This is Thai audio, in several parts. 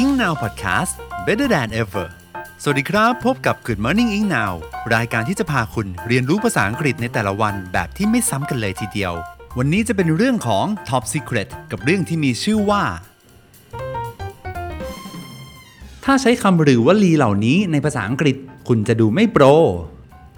Eng Now Podcast Better than ever สวัสดีครับ พบกับ Good Morning Eng Now รายการที่จะพาคุณเรียนรู้ภาษาอังกฤษในแต่ละวันแบบที่ไม่ซ้ำกันเลยทีเดียว วันนี้จะเป็นเรื่องของ Top Secret กับเรื่องที่มีชื่อว่า ถ้าใช้คำหรือวลีเหล่านี้ในภาษาอังกฤษ คุณจะดูไม่โปร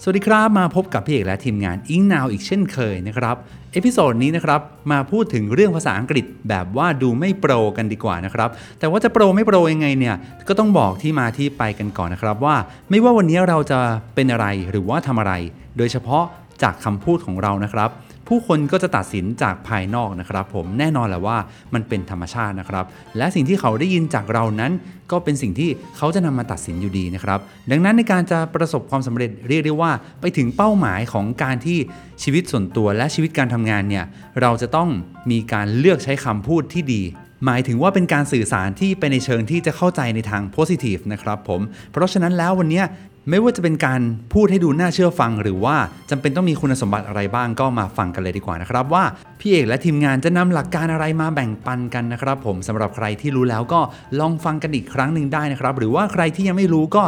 สวัสดีครับมาพบกับพี่เอกและทีมงาน Eng Now อีกเช่นเคยนะครับ episode นี้นะครับมาพูดถึงเรื่องภาษาอังกฤษแบบว่าดูไม่โปรกันดีกว่านะครับแต่ว่าจะโปรไม่โปรยังไงเนี่ยก็ต้องบอกที่มาที่ไปกันก่อนนะครับว่า ไม่ว่าวันนี้เราจะเป็นอะไรหรือว่าทำอะไร โดยเฉพาะจากคำพูดของเรานะครับ ผู้คนก็จะตัดสินจากภายนอกนะครับ ผมแน่นอนแหละว่ามันเป็นธรรมชาตินะครับ และสิ่งที่เขาได้ยินจากเรานั้น ก็เป็นสิ่งที่เขาจะนำมาตัดสินอยู่ดีนะครับ ดังนั้นในการจะประสบความสำเร็จเรียกได้ว่า ไปถึงเป้าหมายของการที่ชีวิตส่วนตัวและชีวิตการทำงานเนี่ยเราจะต้องมีการเลือกใช้คำพูดที่ดีหมายถึงว่าเป็นการสื่อสารที่ไปในเชิงที่จะเข้าใจในทาง positive นะครับผม เพราะฉะนั้นแล้ววันนี้ ไม่ว่าจะเป็นการพูดให้ดูน่าเชื่อฟัง หรือว่าจำเป็นต้องมีคุณสมบัติอะไรบ้างก็มาฟังกันเลยดีกว่านะครับ ว่าพี่เอกและทีมงานจะนำหลักการอะไรมาแบ่งปันกันนะครับผมสำหรับใครที่รู้แล้วก็ลองฟังกันอีกครั้งหนึ่งได้นะครับ หรือว่าใครที่ยังไม่รู้ก็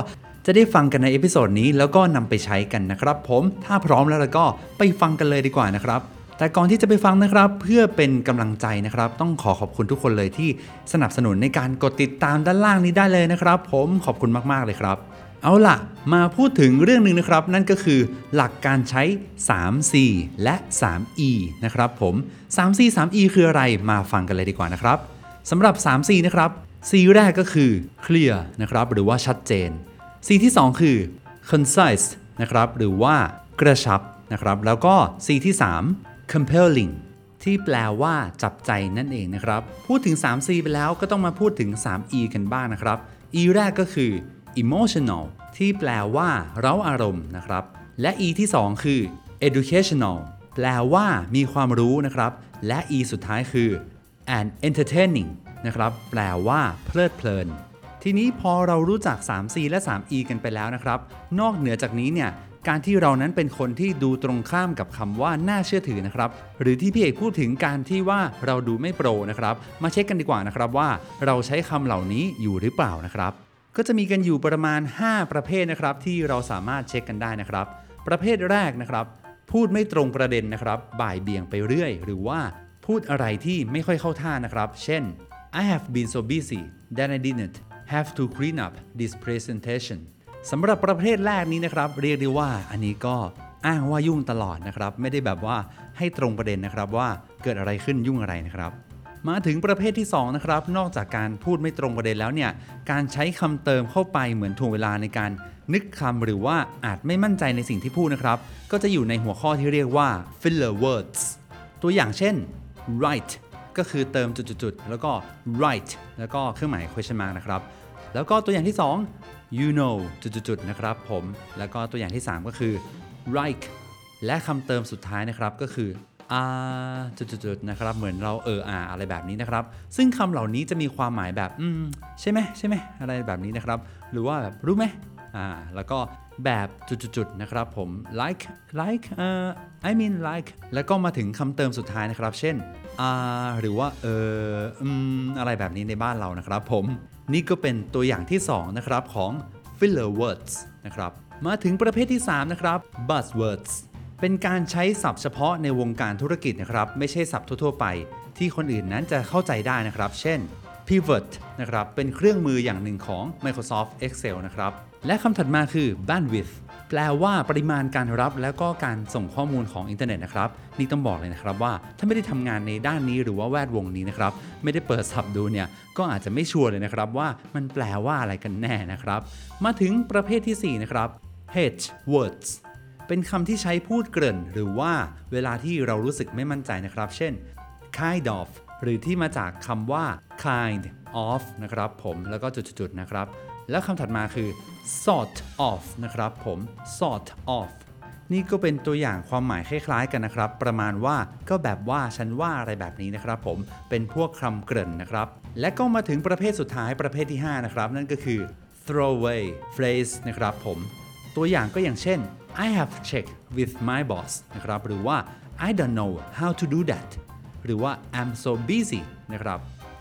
จะได้ฟังกันใน episode นี้แล้วก็นำไปใช้กันนะครับ ผมถ้าพร้อมแล้วก็ไปฟังกันเลยดีกว่านะครับแต่ก่อนที่จะไปฟังนะครับเพื่อเป็นกำลังใจนะครับ ต้องขอขอบคุณทุกคนเลยที่สนับสนุนในการกดติดตามด้านล่างนี้ได้เลยนะครับ ผมขอบคุณมากๆเลยครับ เอาล่ะ มาพูดถึงเรื่องหนึ่งนะครับ นั่นก็คือหลักการใช้ 3C และ 3E นะครับผม 3C 3E คืออะไรมาฟังกันเลยดีกว่านะครับสำหรับ 3C นะครับ C แรกก็คือ clear นะครับหรือว่าชัดเจน C ที่ 2 คือ concise นะครับหรือว่ากระชับนะครับแล้วก็ C ที่ 3 compelling ที่แปลว่าจับใจนั่นเองนะครับ พูดถึง 3C ไปแล้วก็ต้องมาพูดถึง 3E กันบ้างนะครับ E แรกก็คือ emotional ที่แปลว่าเร้าอารมณ์นะครับ และ E ที่ 2 คือ educational แปลว่ามีความรู้นะครับ และ E สุดท้ายคือ and entertaining นะครับ แปลว่าเพลิดเพลิน ทีนี้พอเรารู้จัก 3C และ 3E กันไปแล้วนะครับ นอกเหนือจากนี้เนี่ยการที่เรานั้นเป็นคนที่ดูตรงข้ามกับคำว่าน่าเชื่อถือนะครับ หรือที่พี่เอกพูดถึงการที่ว่าเราดูไม่โปรนะครับ มาเช็คกันดีกว่านะครับว่าเราใช้คำเหล่านี้อยู่หรือเปล่านะครับ ก็จะมีกันอยู่ประมาณ 5 ประเภทนะครับ ที่เราสามารถเช็คกันได้นะครับ ประเภทแรกนะครับ พูดไม่ตรงประเด็นนะครับ บ่ายเบี่ยงไปเรื่อย หรือว่าพูดอะไรที่ไม่ค่อยเข้าท่านะครับ เช่น I have been so busy that I didn't have to clean up this presentation สำหรับประเภทแรกนี้นะครับ เรียกได้ว่าอันนี้ก็อ้างว่ายุ่งตลอดนะครับ ไม่ได้แบบว่าให้ตรงประเด็นนะครับว่าเกิดอะไรขึ้นยุ่งอะไรนะครับ มาถึงประเภทที่2นะครับนอกจากการพูดไม่ตรงประเด็นแล้วเนี่ยการใช้คำเติมเข้าไปเหมือนถ่วงเวลาในการนึกคำหรือว่าอาจไม่มั่นใจในสิ่งที่พูดนะครับ ก็จะอยู่ในหัวข้อที่เรียกว่า filler words ตัวอย่างเช่น right ก็คือเติมจุดๆแล้วก็ right แล้วก็เครื่องหมาย question mark นะครับ แล้วก็ตัวอย่างที่ 2 you know จุดๆนะครับผม แล้วก็ตัวอย่างที่ 3 ก็คือ right และคำเติมสุดท้ายนะครับก็คือ จุดๆนะครับ เหมือนเราเอออาอะไรแบบนี้นะครับ ซึ่งคำเหล่านี้จะมีความหมายแบบอืมใช่ไหมใช่ไหมอะไรแบบนี้นะครับ หรือว่าแบบรู้ไหมอ่าแล้วก็แบบจุดๆๆนะครับผม like like เอ่อ I mean like แล้วก็มาถึงคำเติมสุดท้ายนะครับ เช่นอ่าหรือว่าเอออืมอะไรแบบนี้ในบ้านเรานะครับผม นี่ก็เป็นตัวอย่างที่ 2 นะครับของ filler words นะครับ มาถึงประเภทที่ 3 นะครับ buzzwords เป็นการใช้ศัพท์เฉพาะในวงการธุรกิจนะครับ ไม่ใช่ศัพท์ทั่วๆไป ที่คนอื่นนั้นจะเข้าใจได้นะครับ เช่น pivot นะครับ เป็นเครื่องมืออย่างหนึ่งของ Microsoft Excel นะครับ และคำถัดมาคือ bandwidth แปลว่าปริมาณการรับแล้วก็การส่งข้อมูลของอินเทอร์เน็ตนะครับ นี่ต้องบอกเลยนะครับว่าถ้าไม่ได้ทำงานในด้านนี้หรือว่าแวดวงนี้นะครับ ไม่ได้เปิดศัพท์ดูเนี่ย ก็อาจจะไม่ชัวร์เลยนะครับว่ามันแปลว่าอะไรกันแน่นะครับ มาถึงประเภทที่ 4 นะครับ H words เป็นคำที่ใช้พูดเกริ่น หรือว่าเวลาที่เรารู้สึกไม่มั่นใจนะครับ เช่น kind of หรือที่มาจากคำว่า kind of นะครับผมแล้วก็จุดๆนะครับ แล้วคำถัดมาคือ sort of นะครับผม sort of นี่ก็เป็นตัวอย่างความหมายคล้ายๆกันนะครับ ประมาณว่าก็แบบว่าฉันว่าอะไรแบบนี้นะครับ ผมเป็นพวกคำเกริ่นนะครับ และก็มาถึงประเภทสุดท้ายประเภทที่ 5 นะครับ นั่นก็คือ throwaway phrase นะครับผม ตัวอย่างก็อย่างเช่น I have checked with my boss นะครับ หรือว่า I don't know how to do that หรือว่า I'm so busy นะครับ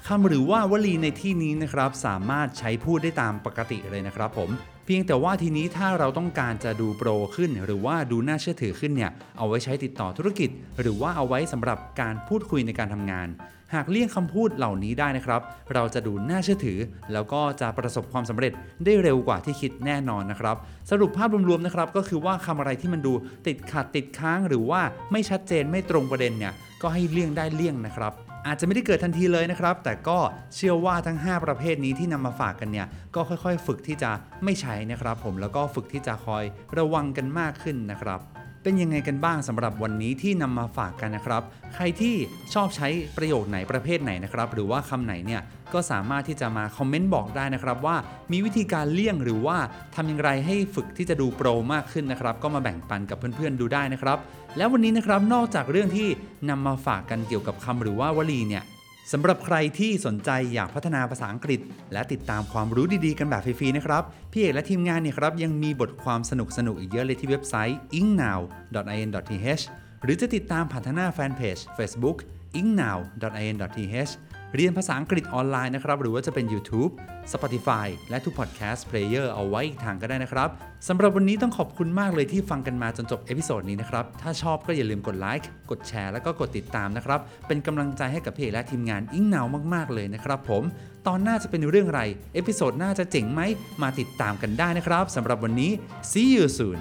คำหรือว่าวลีในที่นี้นะครับ สามารถใช้พูดได้ตามปกติเลยนะครับผม เพียงแต่ว่าทีนี้ถ้าเราต้องการจะดูโปรขึ้น หรือว่าดูน่าเชื่อถือขึ้นเนี่ยเอาไว้ใช้ติดต่อธุรกิจ หรือว่าเอาไว้สำหรับการพูดคุยในการทำงาน หากเลี่ยงคำพูดเหล่านี้ได้นะครับ เราจะดูน่าเชื่อถือ แล้วก็จะประสบความสำเร็จได้เร็วกว่าที่คิดแน่นอนนะครับ สรุปภาพรวมๆนะครับก็คือว่าคำอะไรที่มันดูติดขัดติดค้าง หรือว่าไม่ชัดเจนไม่ตรงประเด็นเนี่ยก็ให้เลี่ยงได้เลี่ยงนะครับ อาจจะไม่ได้เกิดทันทีเลยนะครับ แต่ก็เชื่อว่าทั้ง 5 ประเภทนี้ที่นำมาฝากกันเนี่ยก็ค่อยๆ ฝึกที่จะไม่ใช้นะครับ ผมแล้วก็ฝึกที่จะคอยระวังกันมากขึ้นนะครับ เป็นยังไงกันบ้างสำหรับวันนี้ที่นำมาฝากกันนะครับ ใครที่ชอบใช้ประโยคไหนประเภทไหนนะครับ หรือว่าคำไหนเนี่ยก็สามารถที่จะมาคอมเมนต์บอกได้นะครับว่ามีวิธีการเลี่ยงหรือว่าทำอย่างไรให้ฝึกที่จะดูโปรมากขึ้นนะครับ ก็มาแบ่งปันกับเพื่อนๆดูได้นะครับ แล้ววันนี้นะครับนอกจากเรื่องที่นำมาฝากกันเกี่ยวกับคำหรือว่าวลีเนี่ย สำหรับใครที่สนใจอยากพัฒนาภาษาอังกฤษ และติดตามความรู้ดีๆ กันแบบฟรีๆ นะครับ พี่เอกและทีมงานเนี่ยครับยังมีบทความสนุกๆ อีกเยอะเลยที่เว็บไซต์ ingnow.in.th หรือจะติดตามผ่านทางหน้าแฟนเพจ Facebook engnow.in.th เรียนภาษาอังกฤษออนไลน์นะครับ หรือว่าจะเป็น YouTube Spotify และทุก Podcast Player เอาไว้อีกทางก็ได้นะครับสำหรับวันนี้ต้องขอบคุณมากเลยที่ฟังกันมาจนจบ episode นี้นะครับ ถ้าชอบก็อย่าลืมกดไลค์กดแชร์แล้วก็กดติดตามนะครับ เป็นกำลังใจให้กับพี่เอกและทีมงาน Eng Now มาก ๆ เลยนะครับผม ตอนหน้าจะเป็นเรื่องอะไร episode หน้าจะเจ๋งไหมมาติดตามกันได้นะครับสำหรับวันนี้ see you soon